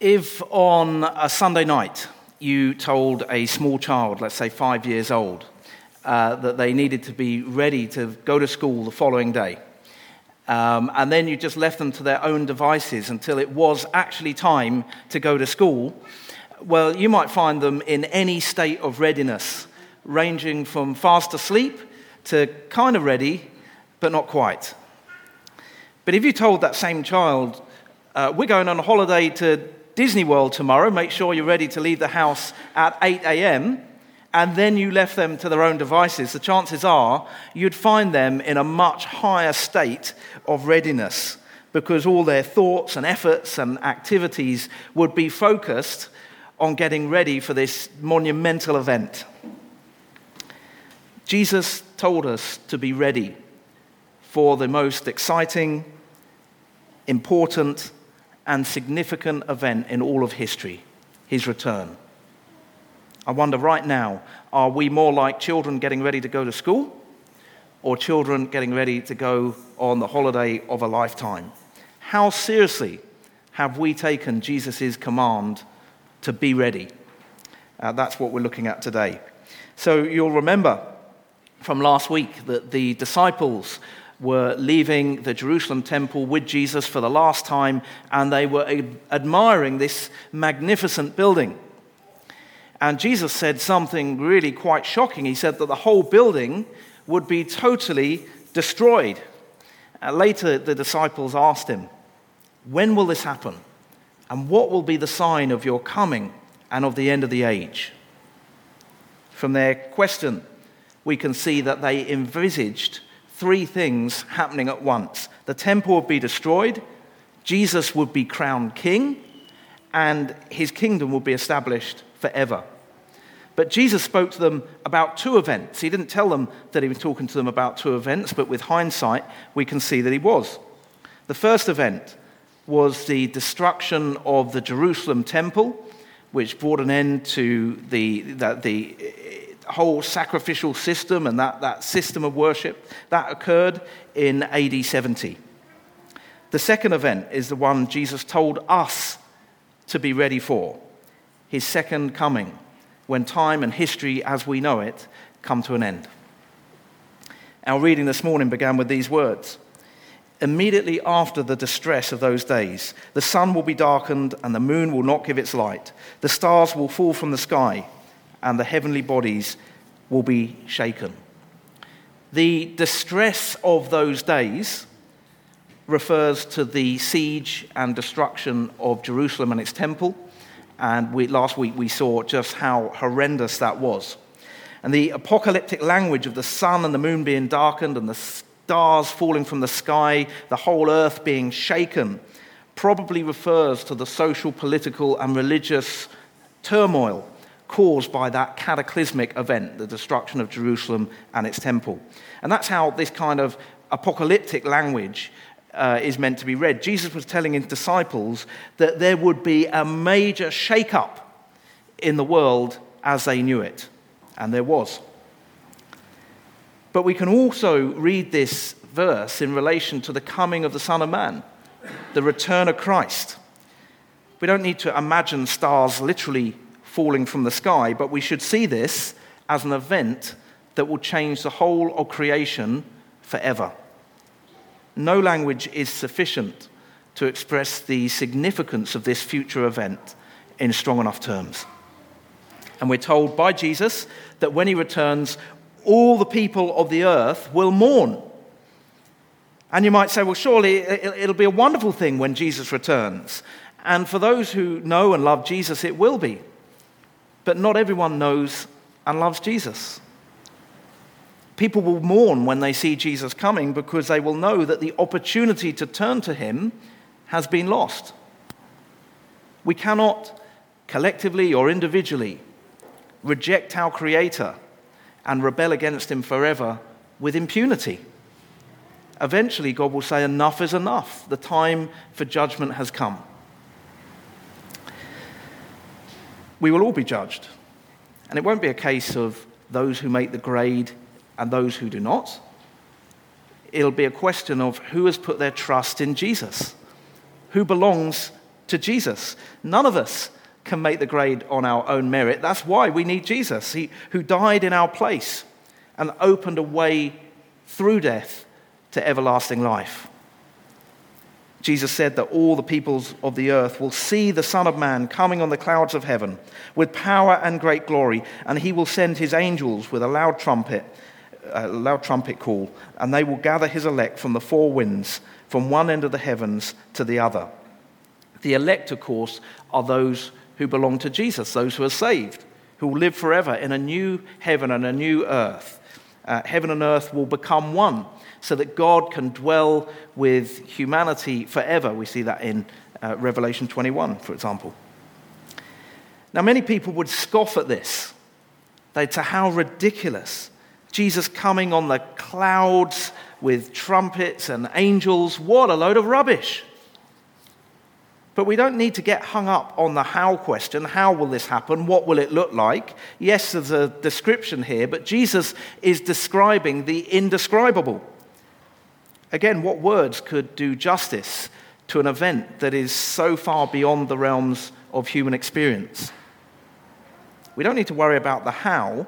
If on a Sunday night you told a small child, let's say five years old, uh, that they needed to be ready to go to school the following day, um, and then you just left them to their own devices until it was actually time to go to school, well, you might find them in any state of readiness, ranging from fast asleep to kind of ready, but not quite. But if you told that same child, uh, we're going on a holiday to Disney World tomorrow, make sure you're ready to leave the house at 8 a.m., and then you left them to their own devices, the chances are you'd find them in a much higher state of readiness because all their thoughts and efforts and activities would be focused on getting ready for this monumental event. Jesus told us to be ready for the most exciting, important, and significant event in all of history his return. I wonder right now are we more like children getting ready to go to school or children getting ready to go on the holiday of a lifetime? How seriously have we taken Jesus' command to be ready? Uh, that's what we're looking at today. So you'll remember from last week that the disciples were leaving the Jerusalem temple with Jesus for the last time, and they were admiring this magnificent building. And Jesus said something really quite shocking. He said that the whole building would be totally destroyed. Uh, later, the disciples asked him, When will this happen? And what will be the sign of your coming and of the end of the age? From their question, we can see that they envisaged three things happening at once the temple would be destroyed, Jesus would be crowned king, and his kingdom would be established forever. But Jesus spoke to them about two events. He didn't tell them that he was talking to them about two events, but with hindsight, we can see that he was. The first event was the destruction of the Jerusalem temple, which brought an end to the, the, the whole sacrificial system and that, that system of worship, that occurred in AD 70. The second event is the one Jesus told us to be ready for his second coming, when time and history as we know it come to an end. Our reading this morning began with these words Immediately after the distress of those days, the sun will be darkened and the moon will not give its light. The stars will fall from the sky and the heavenly bodies will be shaken. The distress of those days refers to the siege and destruction of Jerusalem and its temple. And we, last week we saw just how horrendous that was. And the apocalyptic language of the sun and the moon being darkened and the stars falling from the sky, the whole earth being shaken, probably refers to the social, political, and religious turmoil caused by that cataclysmic event, the destruction of Jerusalem and its temple. And that's how this kind of apocalyptic language uh, is meant to be read. Jesus was telling his disciples that there would be a major shake-up in the world as they knew it. And there was. But we can also read this verse in relation to the coming of the Son of Man, the return of Christ. We don't need to imagine stars literally falling from the sky, but we should see this as an event that will change the whole of creation forever. No language is sufficient to express the significance of this future event in strong enough terms. And we're told by Jesus that when he returns, all the people of the earth will mourn. And you might say, well, surely it'll be a wonderful thing when Jesus returns. And for those who know and love Jesus, it will be. But not everyone knows and loves Jesus. People will mourn when they see Jesus coming because they will know that the opportunity to turn to him has been lost. We cannot collectively or individually reject our Creator and rebel against him forever with impunity. Eventually, God will say, Enough is enough. The time for judgment has come. We will all be judged. And it won't be a case of those who make the grade and those who do not. It'll be a question of who has put their trust in Jesus, who belongs to Jesus. None of us can make the grade on our own merit. That's why we need Jesus, he, who died in our place and opened a way through death to everlasting life. Jesus said that all the peoples of the earth will see the Son of Man coming on the clouds of heaven with power and great glory, and he will send his angels with a loud trumpet, a loud trumpet call, and they will gather his elect from the four winds, from one end of the heavens to the other. The elect, of course, are those who belong to Jesus, those who are saved, who will live forever in a new heaven and a new earth. Uh, heaven and earth will become one so that God can dwell with humanity forever. We see that in uh, Revelation 21, for example. Now, many people would scoff at this. They'd say, How ridiculous. Jesus coming on the clouds with trumpets and angels. What a load of rubbish. But we don't need to get hung up on the how question. How will this happen? What will it look like? Yes, there's a description here, but Jesus is describing the indescribable. Again, what words could do justice to an event that is so far beyond the realms of human experience? We don't need to worry about the how,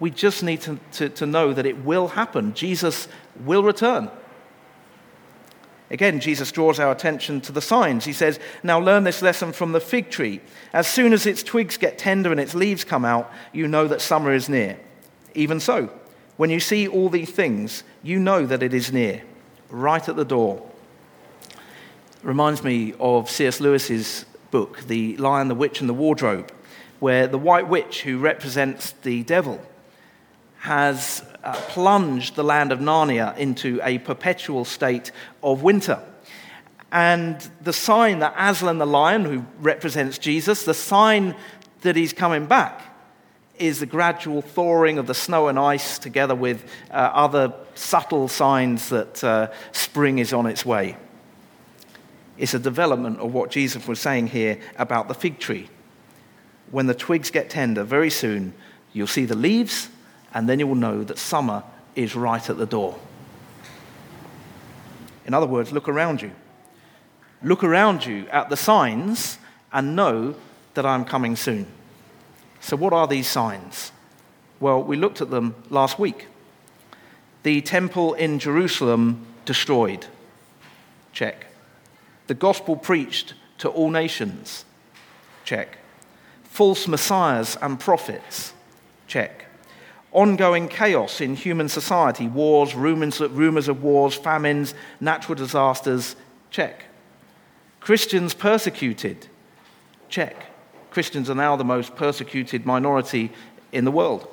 we just need to, to, to know that it will happen. Jesus will return. Again, Jesus draws our attention to the signs. He says, Now learn this lesson from the fig tree. As soon as its twigs get tender and its leaves come out, you know that summer is near. Even so, when you see all these things, you know that it is near right at the door. Reminds me of C.S. Lewis's book, The Lion, the Witch, and the Wardrobe, where the white witch, who represents the devil, has uh, plunged the land of Narnia into a perpetual state of winter. And the sign that Aslan the lion, who represents Jesus, the sign that he's coming back, is the gradual thawing of the snow and ice together with uh, other subtle signs that uh, spring is on its way. It's a development of what Jesus was saying here about the fig tree. When the twigs get tender, very soon you'll see the leaves, and then you will know that summer is right at the door. In other words, look around you. Look around you at the signs and know that I'm coming soon. So, what are these signs? Well, we looked at them last week. The temple in Jerusalem destroyed. Check. The gospel preached to all nations. Check. False messiahs and prophets. Check. Ongoing chaos in human society, wars, rumors, of wars, famines, natural disasters. Check. Christians persecuted. Check. Christians are now the most persecuted minority in the world.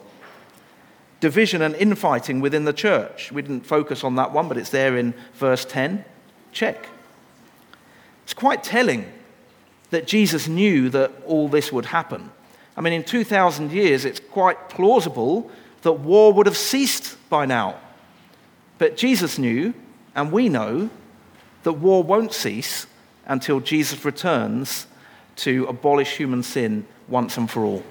Division and infighting within the church. We didn't focus on that one, but it's there in verse 10. Check. It's quite telling that Jesus knew that all this would happen. I mean, in 2,000 years, it's quite plausible that war would have ceased by now. But Jesus knew, and we know, that war won't cease until Jesus returns to abolish human sin once and for all.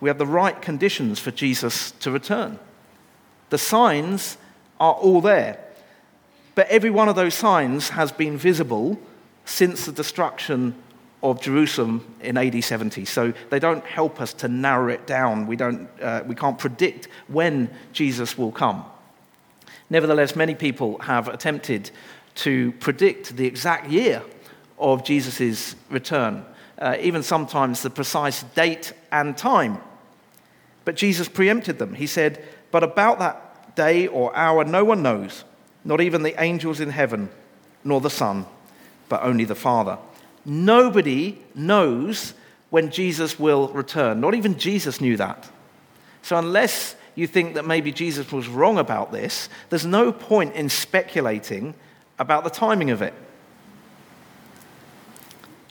We have the right conditions for Jesus to return. The signs are all there. But every one of those signs has been visible since the destruction of Jerusalem in AD 70. So they don't help us to narrow it down. We, don't, uh, we can't predict when Jesus will come. Nevertheless, many people have attempted to predict the exact year of Jesus' return, uh, even sometimes the precise date and time. But Jesus preempted them. He said, But about that day or hour, no one knows, not even the angels in heaven, nor the Son, but only the Father. Nobody knows when Jesus will return. Not even Jesus knew that. So, unless you think that maybe Jesus was wrong about this, there's no point in speculating about the timing of it.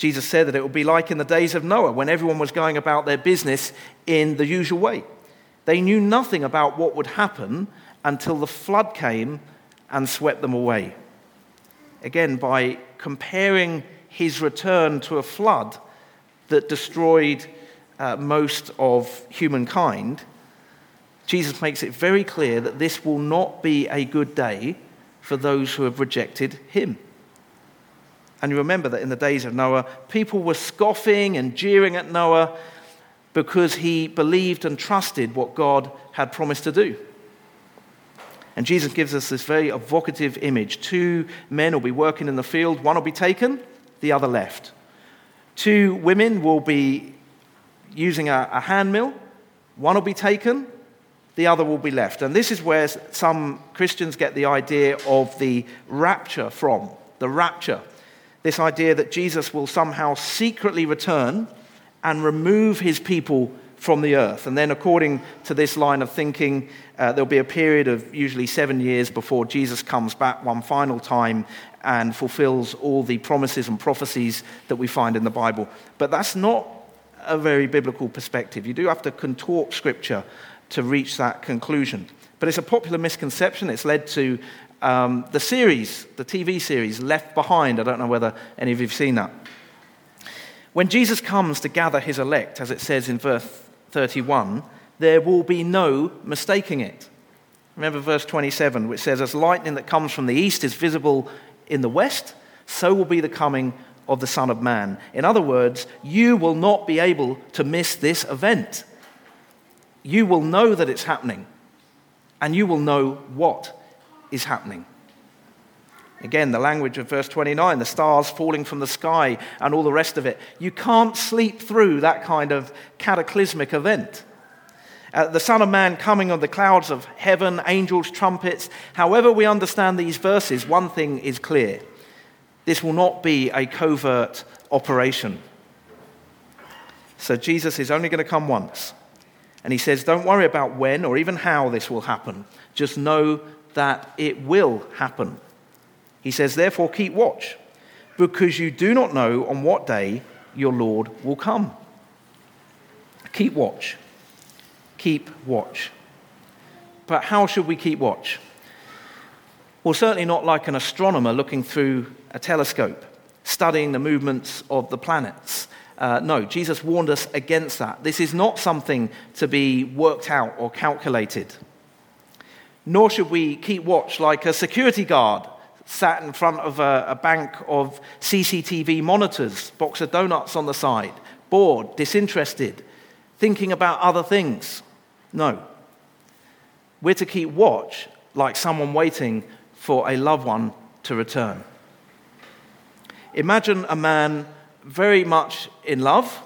Jesus said that it would be like in the days of Noah when everyone was going about their business in the usual way. They knew nothing about what would happen until the flood came and swept them away. Again, by comparing his return to a flood that destroyed uh, most of humankind, Jesus makes it very clear that this will not be a good day for those who have rejected him. And you remember that in the days of Noah, people were scoffing and jeering at Noah because he believed and trusted what God had promised to do. And Jesus gives us this very evocative image. Two men will be working in the field, one will be taken, the other left. Two women will be using a, a hand mill, one will be taken, the other will be left. And this is where some Christians get the idea of the rapture from. The rapture. This idea that Jesus will somehow secretly return and remove his people from the earth. And then, according to this line of thinking, uh, there'll be a period of usually seven years before Jesus comes back one final time and fulfills all the promises and prophecies that we find in the Bible. But that's not a very biblical perspective. You do have to contort Scripture to reach that conclusion. But it's a popular misconception. It's led to um, the series, the TV series, Left Behind. I don't know whether any of you have seen that. When Jesus comes to gather his elect, as it says in verse 31, there will be no mistaking it. Remember verse 27, which says, As lightning that comes from the east is visible in the west, so will be the coming of the Son of Man. In other words, you will not be able to miss this event. You will know that it's happening, and you will know what is happening. Again, the language of verse 29, the stars falling from the sky and all the rest of it. You can't sleep through that kind of cataclysmic event. Uh, the Son of Man coming on the clouds of heaven, angels, trumpets. However, we understand these verses, one thing is clear this will not be a covert operation. So Jesus is only going to come once. And he says, Don't worry about when or even how this will happen. Just know that it will happen. He says, Therefore, keep watch, because you do not know on what day your Lord will come. Keep watch. Keep watch. But how should we keep watch? Well, certainly not like an astronomer looking through a telescope, studying the movements of the planets. Uh, no, Jesus warned us against that. This is not something to be worked out or calculated. Nor should we keep watch like a security guard sat in front of a, a bank of CCTV monitors, box of donuts on the side, bored, disinterested, thinking about other things. No. We're to keep watch like someone waiting for a loved one to return. Imagine a man very much in love,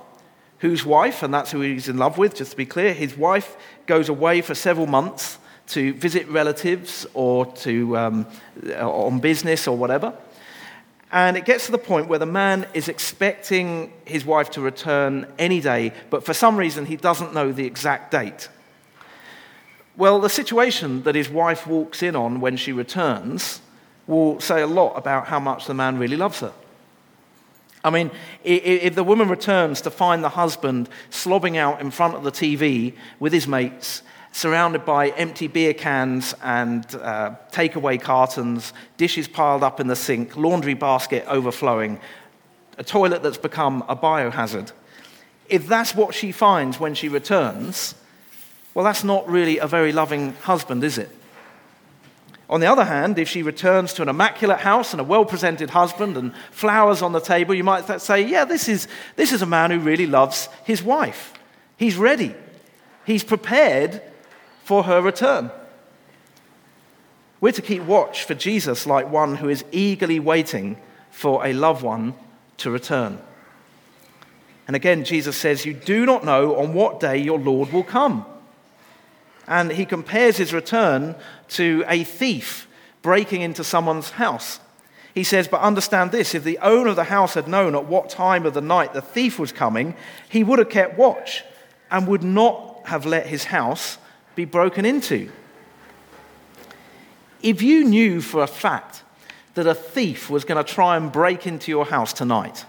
whose wife, and that's who he's in love with, just to be clear, his wife goes away for several months to visit relatives or to, um, on business or whatever. And it gets to the point where the man is expecting his wife to return any day, but for some reason he doesn't know the exact date. Well, the situation that his wife walks in on when she returns will say a lot about how much the man really loves her. I mean, if the woman returns to find the husband slobbing out in front of the TV with his mates, surrounded by empty beer cans and uh, takeaway cartons, dishes piled up in the sink, laundry basket overflowing, a toilet that's become a biohazard. If that's what she finds when she returns, well, that's not really a very loving husband, is it? On the other hand, if she returns to an immaculate house and a well presented husband and flowers on the table, you might say, yeah, this is, this is a man who really loves his wife. He's ready, he's prepared for her return. We're to keep watch for Jesus like one who is eagerly waiting for a loved one to return. And again, Jesus says, You do not know on what day your Lord will come. And he compares his return to a thief breaking into someone's house. He says, But understand this if the owner of the house had known at what time of the night the thief was coming, he would have kept watch and would not have let his house be broken into. If you knew for a fact that a thief was going to try and break into your house tonight,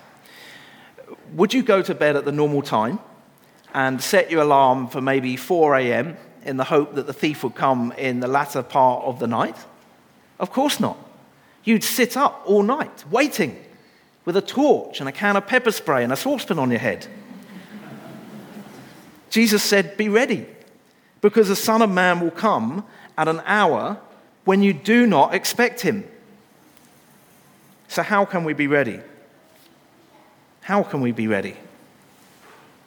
would you go to bed at the normal time and set your alarm for maybe 4 a.m. in the hope that the thief would come in the latter part of the night? Of course not. You'd sit up all night waiting with a torch and a can of pepper spray and a saucepan on your head. Jesus said, Be ready because the Son of Man will come at an hour when you do not expect him. So, how can we be ready? How can we be ready?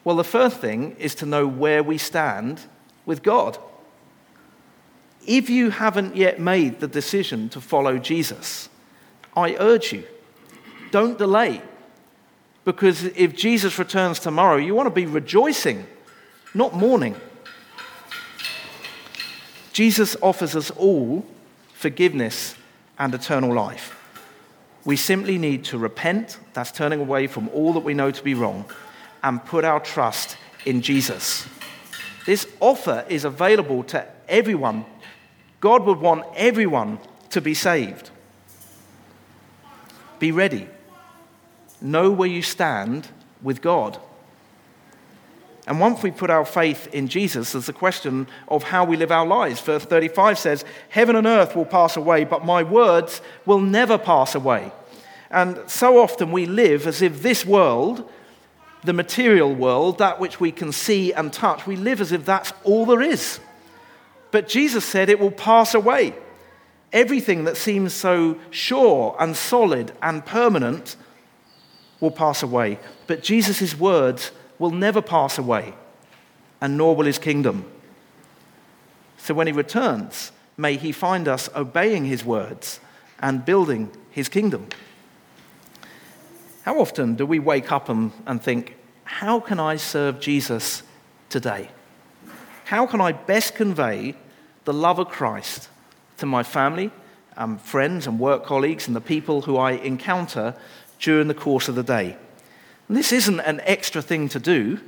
Well, the first thing is to know where we stand with God. If you haven't yet made the decision to follow Jesus, I urge you, don't delay. Because if Jesus returns tomorrow, you want to be rejoicing, not mourning. Jesus offers us all forgiveness and eternal life. We simply need to repent, that's turning away from all that we know to be wrong, and put our trust in Jesus. This offer is available to everyone. God would want everyone to be saved. Be ready. Know where you stand with God. And once we put our faith in Jesus, there's a question of how we live our lives. Verse 35 says, Heaven and earth will pass away, but my words will never pass away. And so often we live as if this world, the material world, that which we can see and touch, we live as if that's all there is. But Jesus said it will pass away. Everything that seems so sure and solid and permanent will pass away. But Jesus' words will never pass away, and nor will his kingdom. So when he returns, may he find us obeying his words and building his kingdom. How often do we wake up and, and think, how can I serve Jesus today? How can I best convey the love of Christ to my family, and friends, and work colleagues, and the people who I encounter during the course of the day? This isn't an extra thing to do.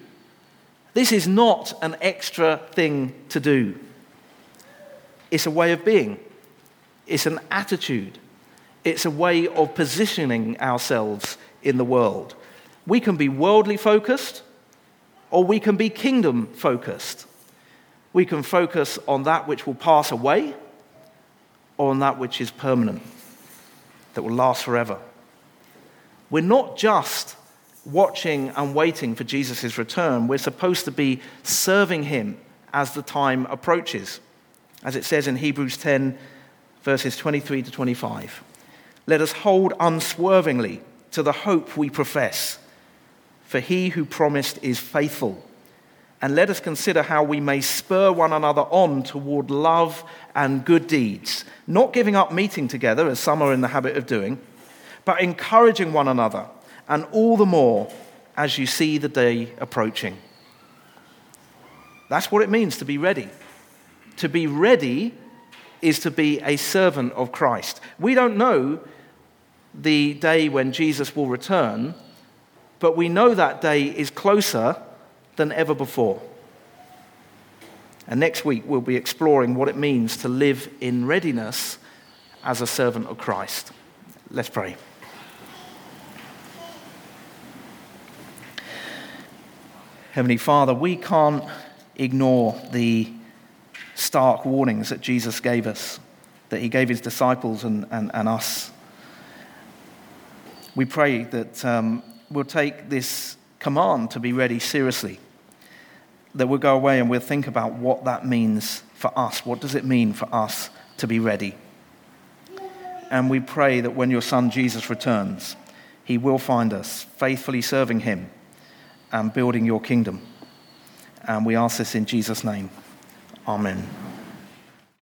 This is not an extra thing to do. It's a way of being, it's an attitude, it's a way of positioning ourselves in the world. We can be worldly focused or we can be kingdom focused. We can focus on that which will pass away or on that which is permanent, that will last forever. We're not just watching and waiting for Jesus' return, we're supposed to be serving him as the time approaches, as it says in Hebrews 10, verses 23 to 25. Let us hold unswervingly to the hope we profess, for he who promised is faithful. And let us consider how we may spur one another on toward love and good deeds, not giving up meeting together, as some are in the habit of doing, but encouraging one another and all the more as you see the day approaching. That's what it means to be ready. To be ready is to be a servant of Christ. We don't know the day when Jesus will return, but we know that day is closer than ever before. And next week we'll be exploring what it means to live in readiness as a servant of Christ. Let's pray. Heavenly Father, we can't ignore the stark warnings that Jesus gave us, that he gave his disciples and, and, and us. We pray that um, we'll take this command to be ready seriously, that we'll go away and we'll think about what that means for us. What does it mean for us to be ready? And we pray that when your Son Jesus returns, he will find us faithfully serving him and building your kingdom. And we ask this in Jesus' name. Amen.